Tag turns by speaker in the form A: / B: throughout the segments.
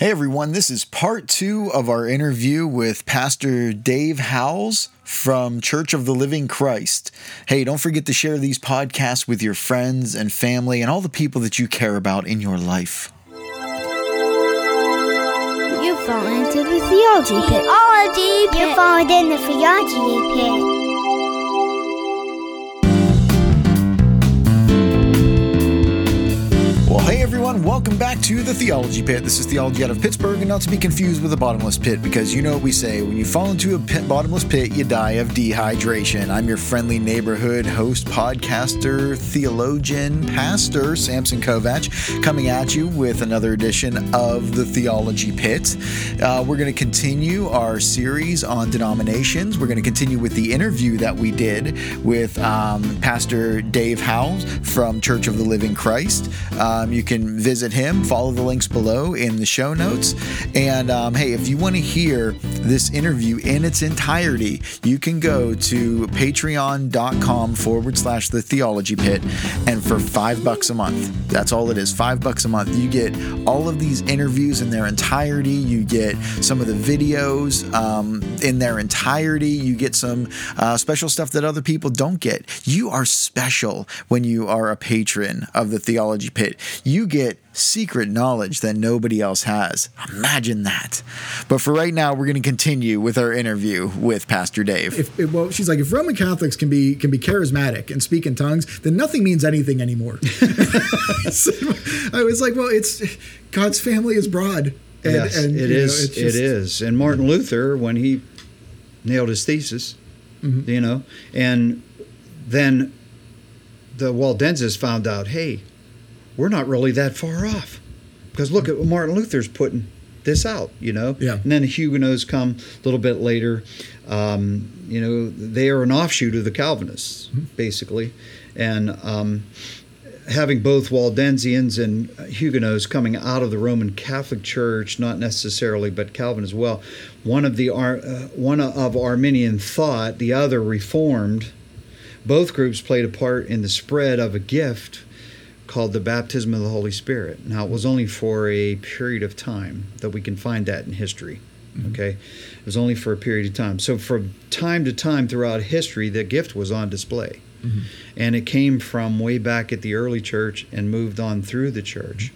A: Hey everyone, this is part two of our interview with Pastor Dave Howells from Church of the Living Christ. Hey, don't forget to share these podcasts with your friends and family and all the people that you care about in your life.
B: You fall into the theology pit.
C: Theology pit. You fall in the theology pit.
A: Everyone, welcome back to the Theology Pit. This is Theology out of Pittsburgh, and not to be confused with a bottomless pit, because you know what we say when you fall into a pit, bottomless pit, you die of dehydration. I'm your friendly neighborhood host, podcaster, theologian, pastor, Samson Kovach, coming at you with another edition of the Theology Pit. Uh, we're going to continue our series on denominations. We're going to continue with the interview that we did with um, Pastor Dave Howells from Church of the Living Christ. Um, you can visit him, follow the links below in the show notes. And um, hey, if you want to hear this interview in its entirety, you can go to patreon.com forward slash the theology pit. And for five bucks a month, that's all it is five bucks a month, you get all of these interviews in their entirety. You get some of the videos um, in their entirety. You get some uh, special stuff that other people don't get. You are special when you are a patron of the theology pit you get secret knowledge that nobody else has. Imagine that. But for right now, we're going to continue with our interview with Pastor Dave.
D: If, if, well, she's like, if Roman Catholics can be can be charismatic and speak in tongues, then nothing means anything anymore. so I was like, well, it's God's family is broad.
E: And, yes, and, it is. Know, just, it is. And Martin Luther, when he nailed his thesis, mm-hmm. you know, and then the Waldenses found out, hey, we're not really that far off. Because look at what Martin Luther's putting this out, you know?
D: Yeah.
E: And then the Huguenots come a little bit later. Um, you know, they are an offshoot of the Calvinists, mm-hmm. basically. And um, having both Waldensians and Huguenots coming out of the Roman Catholic Church, not necessarily, but Calvin as well, one of the uh, one of Arminian thought, the other Reformed. Both groups played a part in the spread of a gift called the baptism of the Holy Spirit. Now, it was only for a period of time that we can find that in history. Mm-hmm. Okay, it was only for a period of time. So, from time to time throughout history, the gift was on display. Mm-hmm. And it came from way back at the early church and moved on through the church.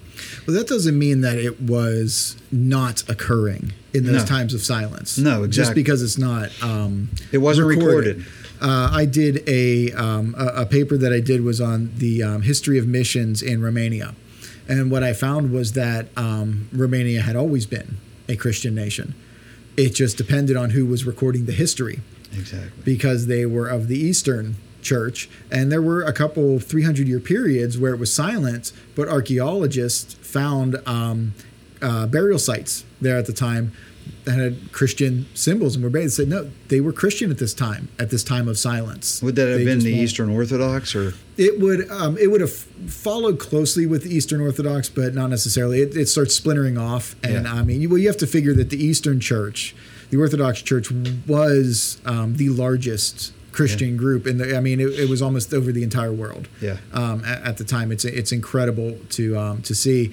D: Well, that doesn't mean that it was not occurring in those no. times of silence.
E: No, exactly.
D: Just because it's not. Um,
E: it wasn't recorded. recorded
D: uh, I did a, um, a, a paper that I did was on the um, history of missions in Romania, and what I found was that um, Romania had always been a Christian nation. It just depended on who was recording the history.
E: Exactly.
D: Because they were of the Eastern church, and there were a couple 300 year periods where it was silent, but archaeologists found um, uh, burial sites there at the time that had Christian symbols and were buried. They said no, they were Christian at this time, at this time of silence.
E: Would that have they been the Eastern Orthodox, or
D: it would um, it would have followed closely with the Eastern Orthodox, but not necessarily. It, it starts splintering off, and yeah. I mean, you, well, you have to figure that the Eastern Church, the Orthodox Church, was um, the largest Christian yeah. group, and I mean, it, it, was almost over the entire world.
E: Yeah.
D: Um, at, at, the time, it's it's incredible to um, to see.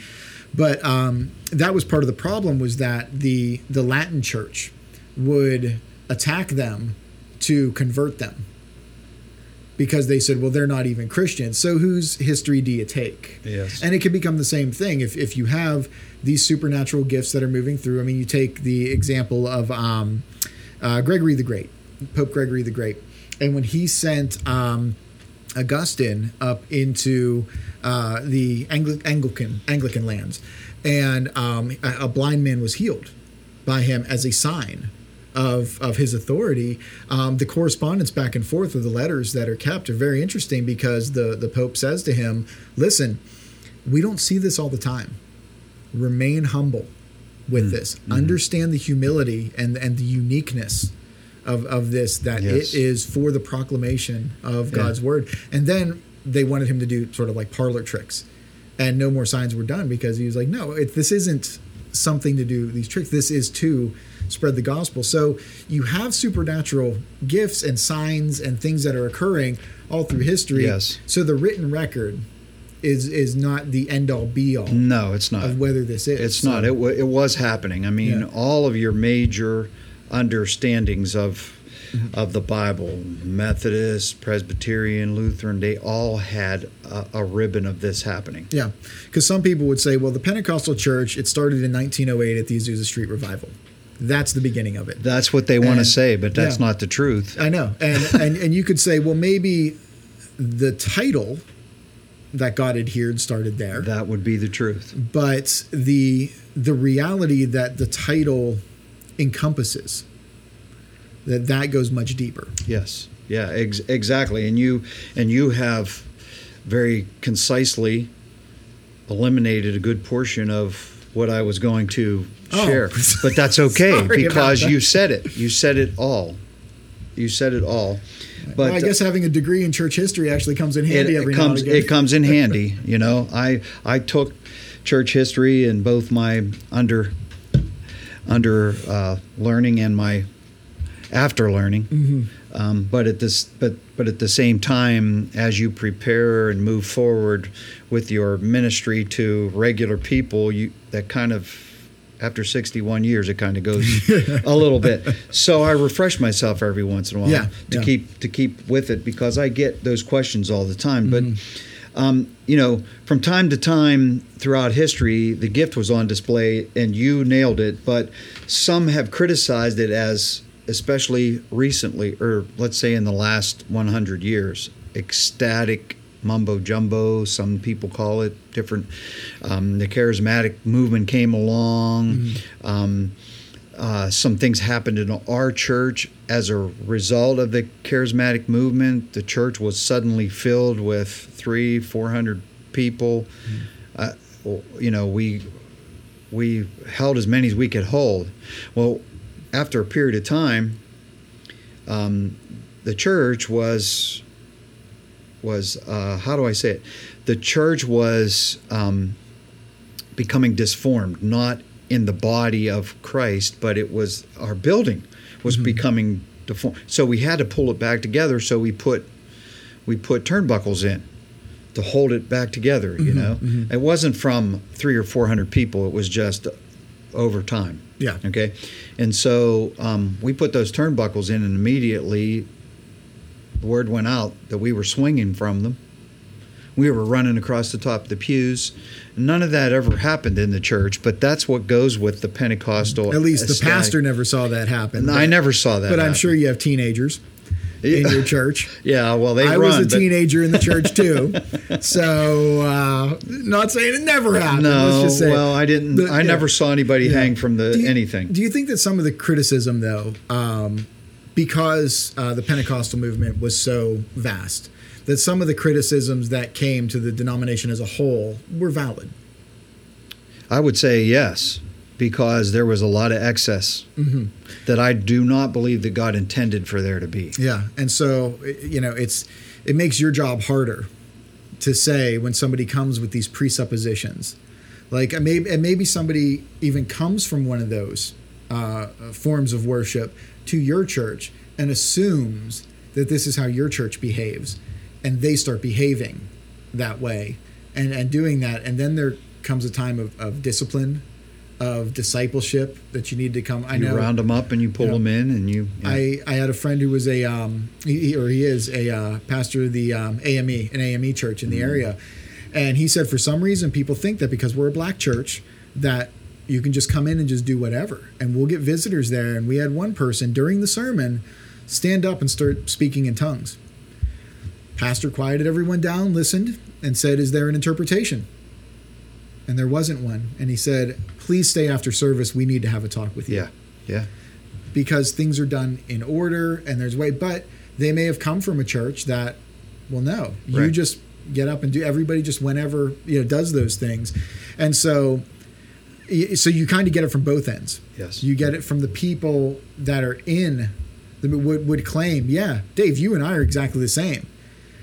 D: But um, that was part of the problem was that the the Latin Church would attack them to convert them because they said, well, they're not even Christians. So whose history do you take?
E: Yes.
D: And it can become the same thing if if you have these supernatural gifts that are moving through. I mean, you take the example of um, uh, Gregory the Great, Pope Gregory the Great, and when he sent um, Augustine up into uh, the Angli- Anglican Anglican lands, and um, a, a blind man was healed by him as a sign of of his authority. Um, the correspondence back and forth of the letters that are kept are very interesting because the the Pope says to him, "Listen, we don't see this all the time. Remain humble with mm this. Mm-hmm. Understand the humility and and the uniqueness." Of, of this that yes. it is for the proclamation of yeah. God's word and then they wanted him to do sort of like parlor tricks, and no more signs were done because he was like, no, it, this isn't something to do these tricks. This is to spread the gospel. So you have supernatural gifts and signs and things that are occurring all through history.
E: Yes.
D: So the written record is is not the end all be all
E: No, it's not.
D: of whether this is.
E: It's
D: So-
E: not. It, wa it was happening. I mean,
D: Yeah.
E: all of your major understandings of
D: Mm-hmm.
E: of the Bible, Methodist, Presbyterian, Lutheran, they all had a, a ribbon of this happening.
D: Yeah, because some people would say, well, the Pentecostal church it started in 1908 at the Azusa Street revival. That's the beginning of it.
E: That's what they want to say, but that's
D: yeah.
E: not the truth.
D: I know, and and and you could say, well, maybe the title that God adhered started there,
E: That would be the truth.
D: but the the reality that the title encompasses that that goes much deeper.
E: Yes. Yeah. Ex- exactly. And you and you have very concisely eliminated a good portion of what I was going to
D: Oh.
E: share. But that's okay because
D: that.
E: you said it. You said it all. You said it all. But
D: well, I guess having a degree in church history actually comes in handy
E: it
D: every
E: comes
D: now and again.
E: it comes in handy. You know, I I took church history in both my under under uh, learning and my after learning.
D: Mm-hmm.
E: Um, but at this but but at the same time, as you prepare and move forward with your ministry to regular people, you that kind of after 61 years it kind of goes a little bit so i refresh myself every once in a while
D: Yeah,
E: to
D: yeah.
E: keep to keep with it because i get those questions all the time
D: Mm-hmm.
E: but um, you know from time to time throughout history the gift was on display and you nailed it but some have criticized it as especially recently or let's say in the last 100 years ecstatic mumbo jumbo some people call it different um, the charismatic movement came along. Um, uh, some things happened in our church as a result of the charismatic movement. The church was suddenly filled with three, four hundred people. Uh, you know, we we held as many as we could hold. Well, after a period of time, um, the church was was uh, how do I say it? The church was um, becoming disformed, not in the body of Christ, but it was our building was mm-hmm. becoming deformed. So we had to pull it back together. So we put we put turnbuckles in to hold it back together. You mm-hmm, know, mm-hmm. it wasn't from three or four hundred people. It was just over time.
D: Yeah.
E: Okay. And so um, we put those turnbuckles in, and immediately the word went out that we were swinging from them. We were running across the top of the pews. None of that ever happened in the church, but that's what goes with the Pentecostal.
D: At least the
E: ecstatic-
D: pastor never saw that happen.
E: I never saw that. Happen.
D: But I'm sure you have teenagers in your church.
E: Yeah, well, they
D: I
E: run.
D: was a
E: but-
D: teenager in the church too, so uh, not saying it never happened.
E: No,
D: Let's just say
E: well, I didn't.
D: The-
E: I
D: yeah.
E: never saw anybody
D: Yeah.
E: hang from the
D: Do you-
E: anything.
D: Do you think that some of the criticism, though, um, because uh, the Pentecostal movement was so vast, that some of the criticisms that came to the denomination as a whole were valid?
E: I would say yes, because there was a lot of excess
D: Mm-hmm.
E: that I do not believe that God intended for there to be.
D: Yeah, and so you know, it's it makes your job harder to say when somebody comes with these presuppositions, like and maybe and maybe somebody even comes from one of those uh, forms of worship to your church and assumes that this is how your church behaves, and they start behaving that way, and and doing that, and then there comes a time of, of discipline, of discipleship that you need to come. I
E: you
D: know
E: round them up and you pull
D: Yeah.
E: them in, and you. yeah.
D: I, I had a friend who was a um, he, or he is a uh, pastor of the um, AME an AME church in the area, and he said for some reason people think that because we're a black church that you can just come in and just do whatever, and we'll get visitors there. And we had one person during the sermon stand up and start speaking in tongues. Pastor quieted everyone down, listened, and said, "Is there an interpretation?" And there wasn't one. And he said, "Please stay after service. We need to have a talk with you."
E: yeah, yeah,
D: because things are done in order and there's way but they may have come from a church that well no you
E: Right.
D: just get up and do everybody just whenever you know does those things and so so you kind of get it from both ends
E: yes.
D: you get it from the people that are in the would, would claim yeah dave you and i are exactly the same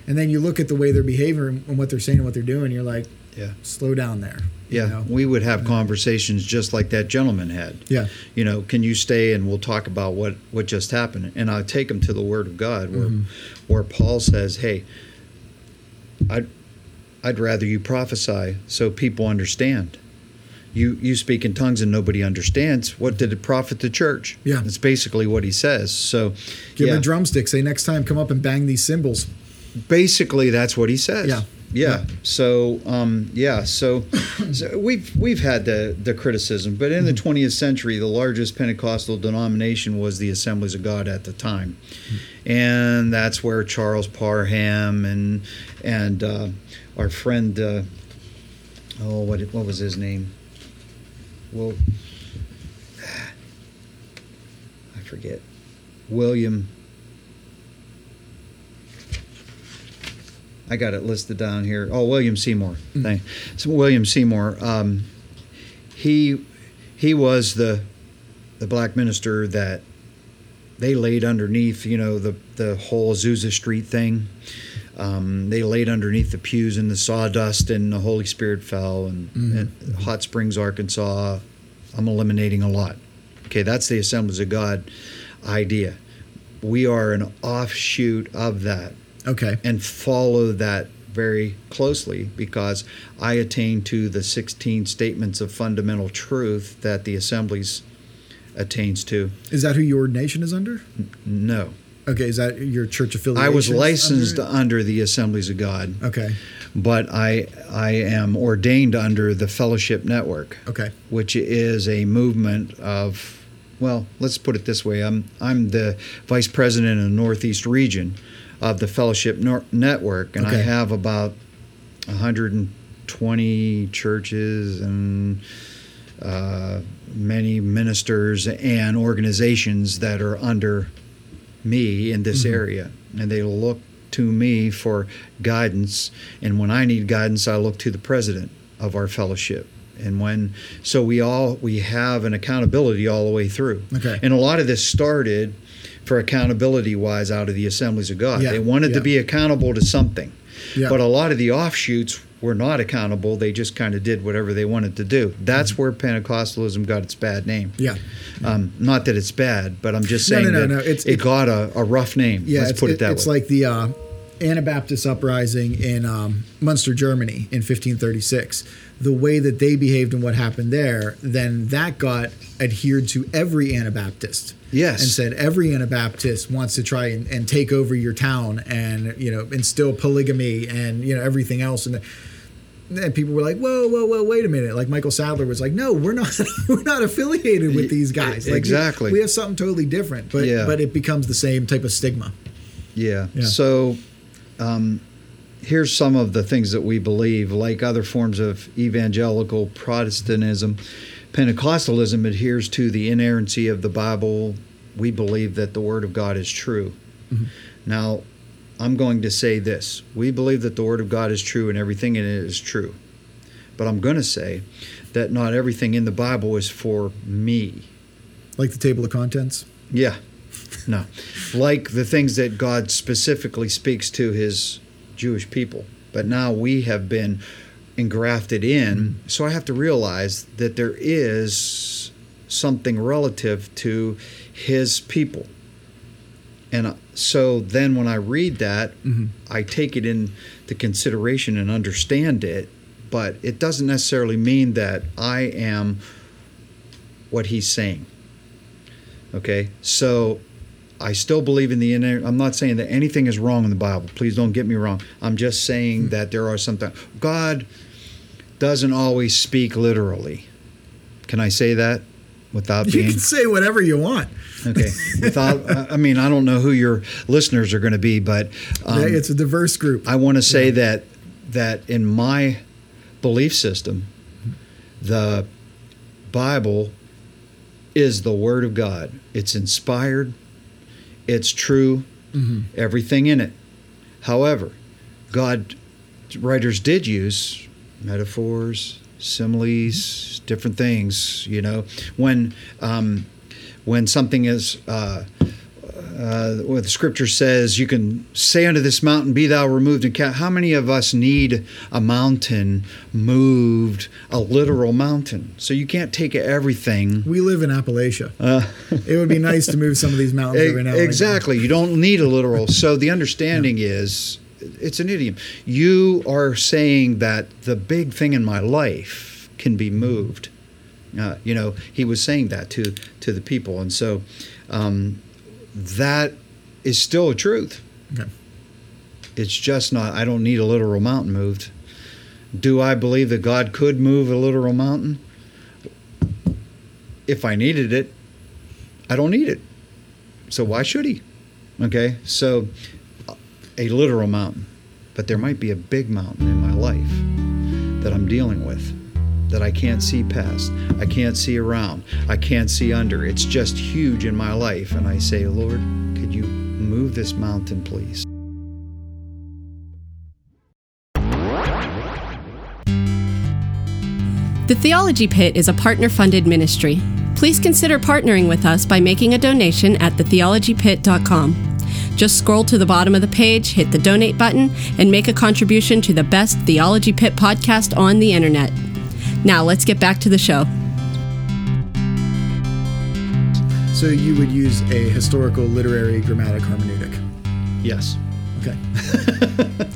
D: and then you look at the way they're behaving and what they're saying and what they're doing you're like
E: yeah,
D: slow down there you
E: yeah.
D: know?
E: We would have conversations just like that gentleman had.
D: yeah
E: you know, can you stay and we'll talk about what what just happened? And I take them to the Word of God, where
D: Mhm.
E: where Paul says, "Hey, I I'd rather you prophesy so people understand. You you speak in tongues and nobody understands. What did it profit the church?
D: Yeah.
E: that's basically what he says. So,
D: Give
E: yeah,
D: him a drumstick. Say next time, come up and bang these cymbals.
E: Basically that's what he says.
D: Yeah.
E: Yeah.
D: Yeah.
E: So um, yeah. So, so we've we've had the the criticism, but in the
D: Mm-hmm.
E: 20th century, the largest Pentecostal denomination was the Assemblies of God at the time,
D: Mm-hmm.
E: and that's where Charles Parham and and uh, our friend uh, oh what what was his name? Well, I forget. William. I got it listed down here. Oh, William Seymour. Thank. So William Seymour. Um, he he was the the black minister that they laid underneath. You know the the whole Azusa Street thing. Um, they laid underneath the pews in the sawdust, and the Holy Spirit fell. And, and Hot Springs, Arkansas. I'm eliminating a lot. Okay, that's the Assemblies of God idea. We are an offshoot of that
D: Okay.
E: and follow that very closely because I attain to the 16 statements of fundamental truth that the assemblies attains to.
D: Is that who your ordination is under?
E: No.
D: Okay. Is that your church affiliation?
E: I was licensed
D: under
E: under the Assemblies of God.
D: Okay.
E: but I I am ordained under the Fellowship Network,
D: Okay.
E: which is a movement of well, let's put it this way. I'm I'm the vice president in the Northeast region of the Fellowship Nor- Network, and I have about 120 churches and uh, many ministers and organizations that are under me in this area, and they look to me for guidance. And when I need guidance, I look to the president of our fellowship. And when so we all we have an accountability all the way through.
D: Okay.
E: And a lot of this started for accountability wise out of the assemblies of God.
D: Yeah,
E: They wanted to be accountable to something.
D: Yeah.
E: But a lot of the offshoots were not accountable. They just kind of did whatever they wanted to do. That's
D: Mm-hmm.
E: where Pentecostalism got its bad name.
D: Yeah.
E: Um, not that it's bad, but I'm just saying
D: no, no,
E: that
D: no, it's-
E: it
D: it-
E: got a, a rough name.
D: Yeah,
E: Let's
D: it's,
E: put it that
D: it's
E: way.
D: It's like the uh, Anabaptist uprising in um, Munster, Germany in 1536. The way that they behaved and what happened there, then that got adhered to every Anabaptist.
E: Yes.
D: And said every Anabaptist wants to try and, and take over your town and, you know, instill polygamy and, you know, everything else. And and people were like, "Whoa, whoa, whoa! Wait a minute!" Like Michael Sattler was like, "No, we're not. we're not affiliated with these guys. Like, we-
E: Exactly.
D: we have something totally different." But
E: Yeah.
D: but it becomes the same type of stigma.
E: Yeah.
D: Yeah.
E: So um, here's some of the things that we believe, like other forms of evangelical Protestantism. Pentecostalism adheres to the inerrancy of the Bible. We believe that the Word of God is true. Now, I'm going to say this we believe that the Word of God is true and everything in it is true. But I'm going to say that not everything in the Bible is for me.
D: Like the table of contents.
E: Yeah. No. Like the things that God specifically speaks to his Jewish people. But now we have been engrafted in. So I have to realize that there is something relative to his people. And uh, so then when I read that, I take it into consideration and understand it. But it doesn't necessarily mean that I am what he's saying. Okay, so I still believe in the inner. I'm not saying that anything is wrong in the Bible. Please don't get me wrong. I'm just saying that there are some things. God doesn't always speak literally. Can I say that without
D: You
E: being You
D: can say whatever you want.
E: okay? Without, I mean, I don't know who your listeners are going to be, but um,
D: it's a diverse group.
E: I want to say that that in my belief system, the Bible is the Word of God. It's inspired. It's true. Everything in it. However, God writers did use metaphors, similes, different things. You know, when um, when something is uh, uh, what the scripture says, you can say unto this mountain, "Be thou removed." And ca-" how many of us need a mountain moved, a literal mountain? So you can't take everything.
D: we live in Appalachia.
E: Uh,
D: it would be nice to move some of these mountains every now again.
E: exactly. You don't need a literal. So the understanding is it's an idiom. You are saying that the big thing in my life can be moved. Uh, you know, he was saying that to to the people, and so um, that is still a truth.
D: Okay.
E: It's just not. I don't need a literal mountain moved. Do I believe that God could move a literal mountain? If I needed it, I don't need it. So why should he? Okay, so a literal mountain, but there might be a big mountain in my life that I'm dealing with that I can't see past. I can't see around. I can't see under. It's just huge in my life. And I say, Lord, could you move this mountain, please?
F: The Theology Pit is a partner funded ministry. Please consider partnering with us by making a donation at thetheologypit.com. Just scroll to the bottom of the page, hit the donate button, and make a contribution to the best Theology Pit podcast on the internet. Now, let's get back to the show.
D: So you would use a historical, literary, grammatic hermeneutic.
E: Yes.
D: Okay.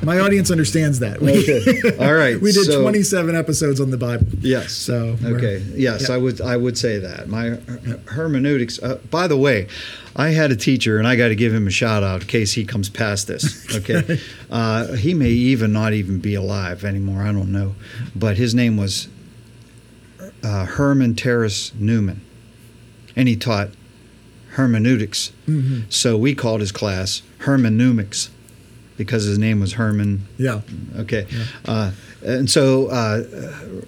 D: My audience understands that. We,
E: Okay. All right.
D: we did
E: so-
D: 27 episodes on the Bible.
E: Yes.
D: So
E: okay. Yes,
D: yeah.
E: I would. I would say that my her- hermeneutics. Uh, by the way, I had a teacher, and I got to give him a shout out in case he comes past this. Okay. uh, he may even not even be alive anymore. I don't know, but his name was uh, Herman Terrace Newman, and he taught hermeneutics.
D: Mm-hmm.
E: So we called his class hermeneutics because his name was Herman
D: Yeah.
E: Okay. Uh, and so, uh,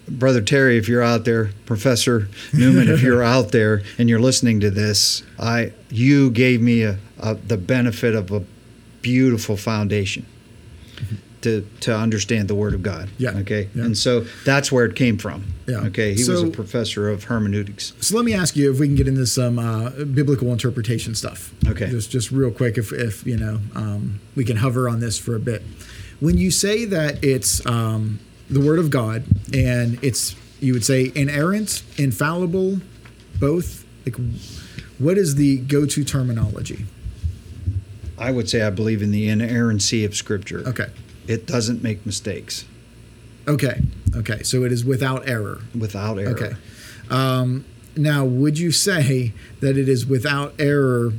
E: Brother Terry, if you're out there, Professor Newman, if you're out there and you're listening to this, I you gave me a, a, the benefit of a beautiful foundation to to understand the Word of God.
D: Yeah.
E: Okay.
D: Yeah.
E: And so that's where it came from.
D: Yeah.
E: Okay. He was a professor of hermeneutics.
D: So let me ask you if we can get into some uh, biblical interpretation stuff.
E: Okay.
D: Just just real quick, if if you know, um, we can hover on this for a bit. When you say that it's um, the Word of God and it's you would say inerrant, infallible, both. Like, what is the go-to terminology?
E: I would say I believe in the inerrancy of Scripture.
D: Okay.
E: It doesn't make mistakes
D: Okay. Okay. So it is without error.
E: without error.
D: Okay. Um, now, would you say that it is without error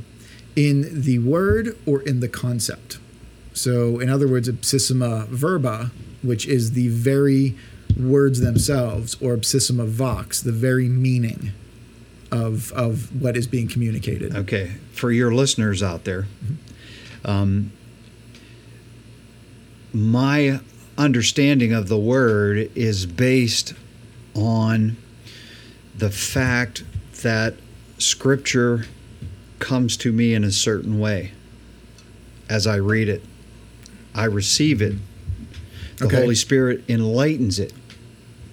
D: in the word or in the concept? So, in other words, ipsissima verba, which is the very words themselves, or ipsissima vox, the very meaning of of what is being communicated.
E: Okay, for your listeners out there, um, my understanding of the word is based on the fact that Scripture comes to me in a certain way as I read it. I receive it. The
D: Okay.
E: Holy Spirit enlightens it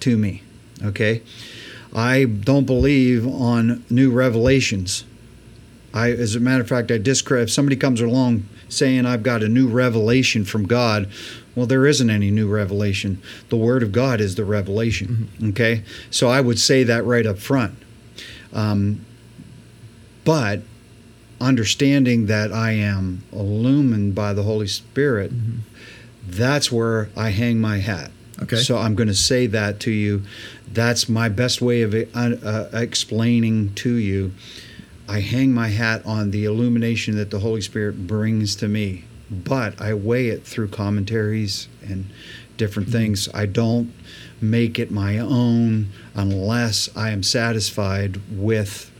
E: to me. Okay? I don't believe on new revelations. I, as a matter of fact, I discredit. If somebody comes along saying I've got a new revelation from God, well, there isn't any new revelation. The Word of God is the revelation. Okay, so I would say that right up front. Um, but understanding that I am illumined by the Holy Spirit, that's where I hang my hat.
D: Okay.
E: So I'm going to say that to you. That's my best way of uh, uh, explaining to you. I hang my hat on the illumination that the Holy Spirit brings to me, but I weigh it through commentaries and different mm-hmm. things. I don't make it my own unless I am satisfied with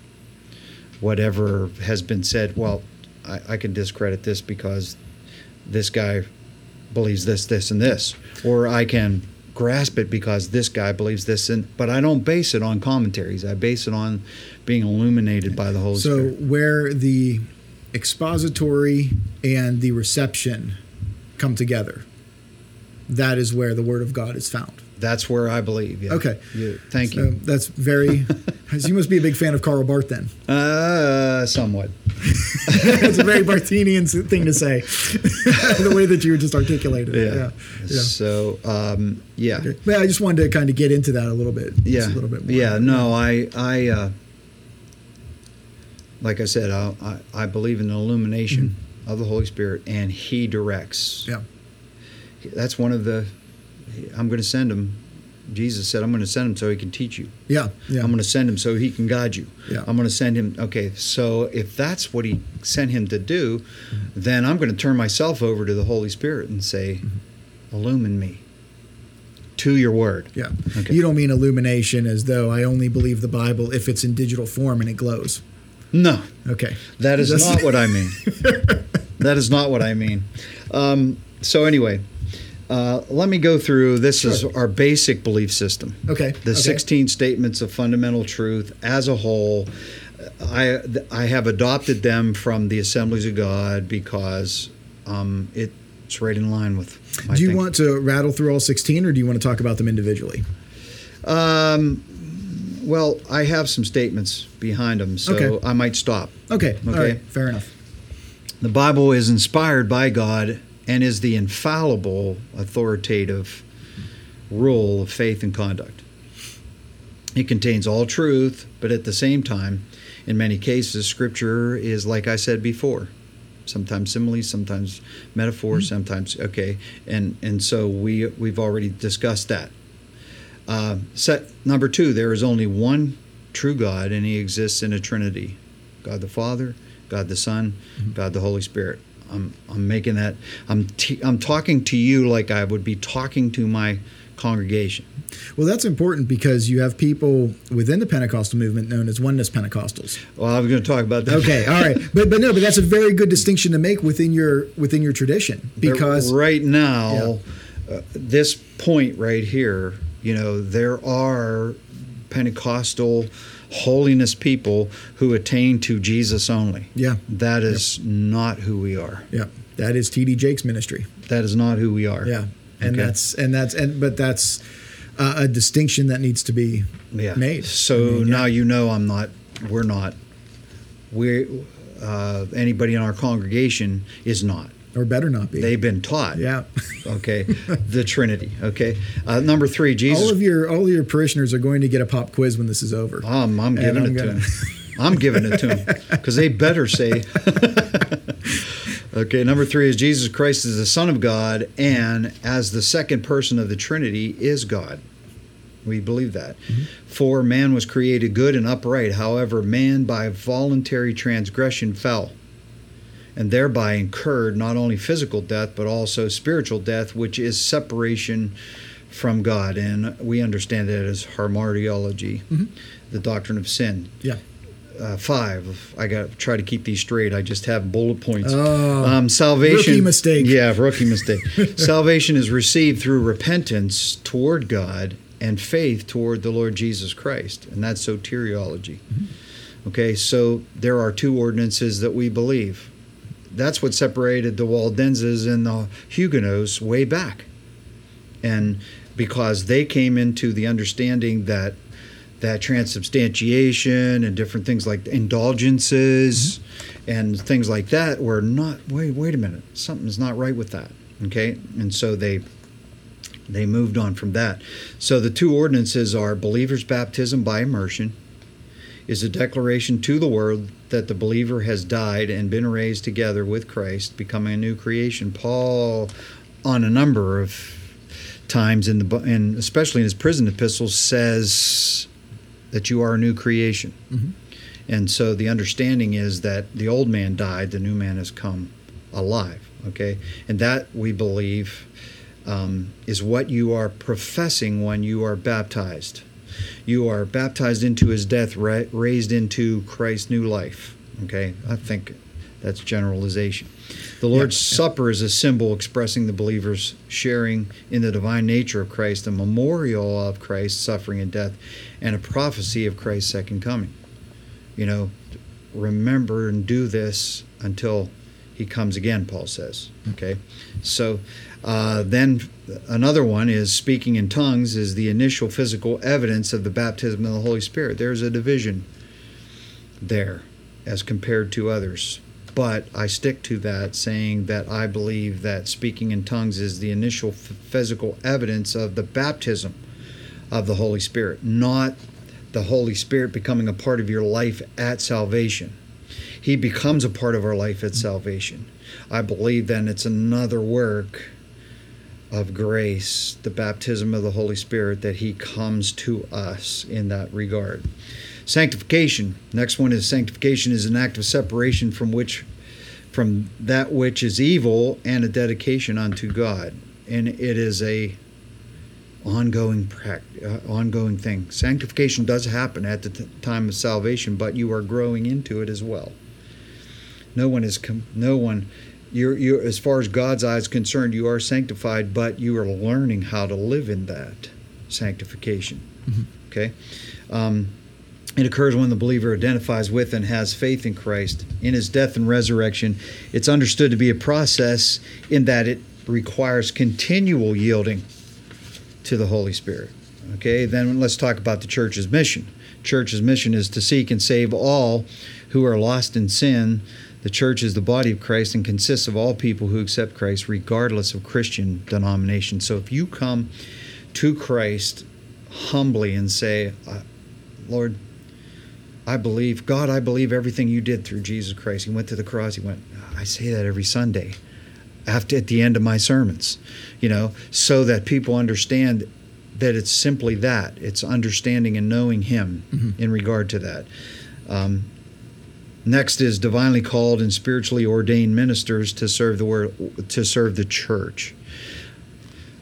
E: whatever has been said. Well, I, I can discredit this because this guy believes this, this, and this, or I can grasp it because this guy believes this, and but I don't base it on commentaries. I base it on being illuminated by the Holy
D: So,
E: Spirit.
D: So where the expository and the reception come together, that is where the Word of God is found.
E: That's where I believe. Yeah.
D: Okay.
E: You- thank
D: So
E: you.
D: that's very. you must be a big fan of Karl Barth then.
E: Uh, somewhat.
D: It's a very Barthenian thing to say, the way that you just articulated it.
E: Yeah.
D: Yeah. yeah.
E: So, um, yeah.
D: Okay. But I just wanted to kind of get into that a little bit. just
E: yeah,
D: a little bit more.
E: yeah. No, I, I, uh, like I said, I, I, I believe in the illumination of the Holy Spirit, and He directs.
D: Mm-hmm. Yeah.
E: that's one of the. I'm going to send him. Jesus said, "I'm going to send him so he can teach you.
D: Yeah. Yeah.
E: I'm going to send him so he can guide you.
D: Yeah.
E: I'm going to send him. Okay, so if that's what he sent him to do, then I'm going to turn myself over to the Holy Spirit and say, illumine me to your word.
D: yeah.
E: Okay.
D: You don't mean illumination as though I only believe the Bible if it's in digital form and it glows.
E: No,
D: Okay.
E: that is
D: That's-
E: not what I mean. that is not what I mean. Um, so anyway, uh, let me go through. This is our basic belief system.
D: Okay.
E: the
D: okay.
E: 16 statements of fundamental truth as a whole i i have adopted them from the assemblies of god because um, it's right in line with my
D: Do you
E: thinking.
D: want to rattle through all 16 or do you want to talk about them individually?
E: um, well i have some statements behind them so
D: Okay.
E: i might stop
D: Okay.
E: Okay.
D: right. Fair enough.
E: the bible is inspired by god and is the infallible authoritative rule of faith and conduct. It contains all truth but at the same time in many cases scripture is like i said before sometimes similes sometimes metaphors sometimes okay and and so we we've already discussed that. Uh, set number two there is only one true god and he exists in a trinity god the father god the son god the holy spirit i'm i'm making that i'm t- i'm talking to you like i would be talking to my congregation.
D: Well, that's important because you have people within the Pentecostal movement known as oneness Pentecostals.
E: well i was going to talk about that.
D: Okay, all right, but but no, but that's a very good distinction to make within your within your tradition because
E: right now, uh, this point right here, you know, there are Pentecostal holiness people who attain to Jesus only.
D: yeah,
E: That is not who we are.
D: yeah, that is TD Jakes' ministry.
E: That is not who we are.
D: Yeah, and
E: Okay.
D: that's and that's and but that's uh, a distinction that needs to be
E: Yeah.
D: made.
E: So
D: I mean, yeah.
E: now you know I'm not. We're not. We. Uh, anybody in our congregation is not.
D: Or better not be.
E: They've been taught.
D: yeah,
E: Okay. the Trinity. Okay. Uh, number three, Jesus.
D: all of your all of your parishioners are going to get a pop quiz when this is over.
E: I'm, I'm giving
D: I'm
E: it
D: gonna-
E: to him. I'm giving it to him because they better say. okay, number three is Jesus Christ is the Son of God and as the second person of the Trinity is God. We believe that. For man was created good and upright. However, man by voluntary transgression fell and thereby incurred not only physical death but also spiritual death, which is separation from God. And we understand that as hamartiology, the doctrine of sin.
D: Yeah.
E: Uh, five. I got to try to keep these straight. I just have bullet points.
D: Oh,
E: um, salvation.
D: rookie mistake.
E: Yeah, rookie mistake. salvation is received through repentance toward God and faith toward the Lord Jesus Christ, and that's soteriology.
D: Mm-hmm.
E: Okay, so there are two ordinances that we believe. That's what separated the Waldenses and the Huguenots way back, and because they came into the understanding that that transubstantiation and different things like indulgences mm-hmm. and things like that were not wait wait a minute something's not right with that okay? And so they they moved on from that. So the two ordinances are believers baptism by immersion is a declaration to the world that the believer has died and been raised together with Christ becoming a new creation paul on a number of times in the and especially in his prison epistles says that you are a new creation. And so the understanding is that the old man died, the new man has come alive. Okay, and that we believe um, is what you are professing when you are baptized. You are baptized into his death, ra- raised into Christ's new life. Okay, I think that's generalization. The Lord's Supper is a symbol expressing the believer's sharing in the divine nature of Christ, a memorial of Christ's suffering and death, and a prophecy of Christ's second coming. You know, remember and do this until he comes again, Paul says. Okay? So uh, then another one is speaking in tongues is the initial physical evidence of the baptism of the Holy Spirit. There's a division there as compared to others. But I stick to that, saying that I believe that speaking in tongues is the initial f- physical evidence of the baptism of the Holy Spirit, not the Holy Spirit becoming a part of your life at salvation. He becomes a part of our life at salvation. I believe then it's another work of grace, the baptism of the Holy Spirit, that He comes to us in that regard. Sanctification. Next one is sanctification is an act of separation from which from that which is evil and a dedication unto God. And it is a ongoing uh, ongoing thing. Sanctification does happen at the t- time of salvation, but you are growing into it as well. No one is com- no one you're, you're as far as God's eyes concerned, you are sanctified, but you are learning how to live in that sanctification. Mm-hmm. Okay. Um, it occurs when the believer identifies with and has faith in Christ in his death and resurrection. It's understood to be a process in that it requires continual yielding to the Holy Spirit. Okay, then let's talk about the church's mission. Church's mission is to seek and save all who are lost in sin. The church is the body of Christ and consists of all people who accept Christ, regardless of Christian denomination. So if you come to Christ humbly and say, Lord, I believe, God, I believe everything you did through Jesus Christ. He went to the cross. He went, I say that every Sunday after at the end of my sermons, you know, so that people understand that it's simply that. It's understanding and knowing Him mm-hmm. in regard to that. Um, next is divinely called and spiritually ordained ministers to serve the word, to serve the church.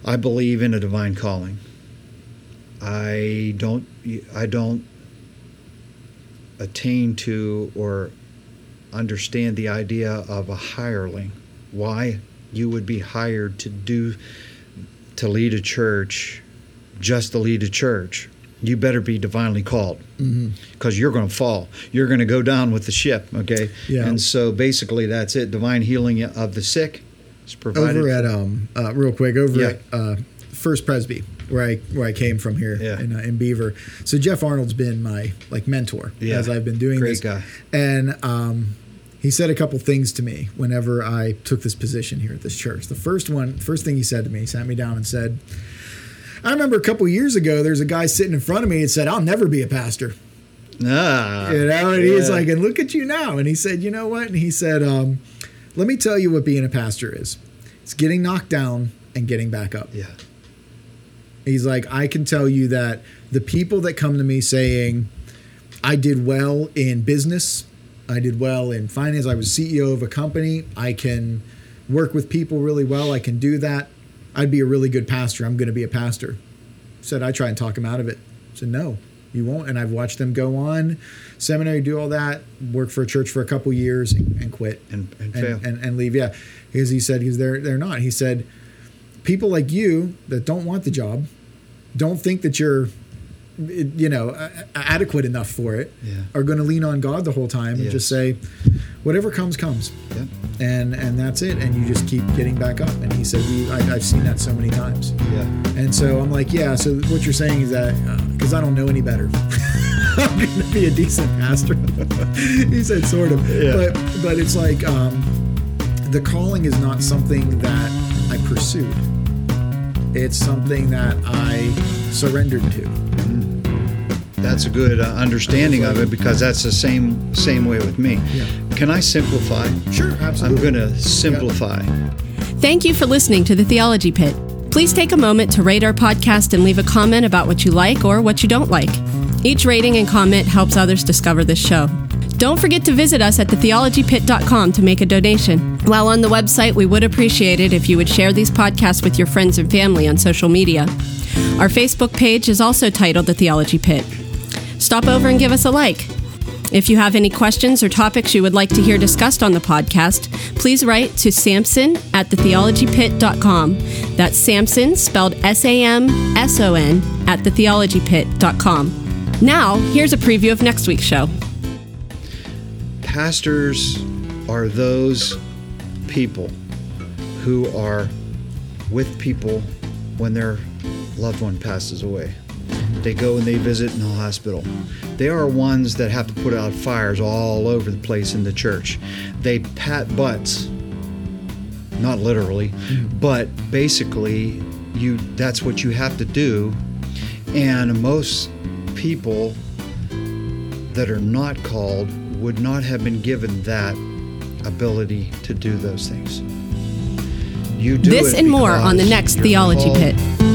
E: I believe in a divine calling. I don't. I don't attain to or understand the idea of a hireling. Why you would be hired to do to lead a church, just to lead a church. You better be divinely called because mm-hmm. you're going to fall. You're going to go down with the ship. Okay. Yeah. And so basically, that's it. Divine healing of the sick is provided.
D: Over at um, uh, real quick over yeah. at uh, First Presby where I where I came from here yeah. in, uh, in Beaver. So Jeff Arnold's been my like mentor yeah. as I've been doing
E: Great
D: this.
E: guy.
D: And um, he said a couple things to me whenever I took this position here at this church. The first one, first thing he said to me, he sat me down and said, "I remember a couple years ago, there's a guy sitting in front of me and said, "I'll never be a pastor."
E: Ah,
D: you know, and yeah. he's like, and look at you now. And he said, you know what? And he said, um, let me tell you what being a pastor is. It's getting knocked down and getting back up.
E: Yeah.
D: He's like, I can tell you that the people that come to me saying, I did well in business, I did well in finance, I was CEO of a company, I can work with people really well, I can do that. I'd be a really good pastor. I'm going to be a pastor. Said I try and talk him out of it. Said no, you won't. And I've watched them go on seminary, do all that, work for a church for a couple years, and, and quit
E: and and,
D: and, and, and leave. Yeah, because he said because they're they're not. He said people like you that don't want the job, don't think that you're you know adequate enough for it
E: yeah.
D: are going to lean on god the whole time and yes. just say whatever comes comes.
E: Yeah.
D: and and that's it. And you just keep getting back up. And he said we, I, have seen that so many times.
E: Yeah.
D: And so i'm like yeah so what you're saying is that because uh, i don't know any better. I'm to be a decent pastor. He said sort of.
E: Yeah.
D: but but it's like um, the calling is not something that i pursued. It's something that I surrendered to.
E: That's a good uh, understanding of it because that's the same same way with me.
D: Yeah.
E: Can I simplify?
D: Sure, absolutely.
E: I'm going to simplify. Yeah.
F: Thank you for listening to the Theology Pit. Please take a moment to rate our podcast and leave a comment about what you like or what you don't like. Each rating and comment helps others discover this show. Don't forget to visit us at thetheologypit.com to make a donation. While on the website, we would appreciate it if you would share these podcasts with your friends and family on social media. Our Facebook page is also titled The Theology Pit. Stop over and give us a like. If you have any questions or topics you would like to hear discussed on the podcast, please write to Samson at thetheologypit.com. That's Samson, spelled S A M S O N, at thetheologypit.com. Now, here's a preview of next week's show
E: pastors are those people who are with people when their loved one passes away. They go and they visit in the hospital. They are ones that have to put out fires all over the place in the church. They pat butts, not literally, mm-hmm. but basically you that's what you have to do. And most people that are not called would not have been given that ability to do those things. You do
F: This
E: it
F: and more on the next Theology
E: called
F: Pit.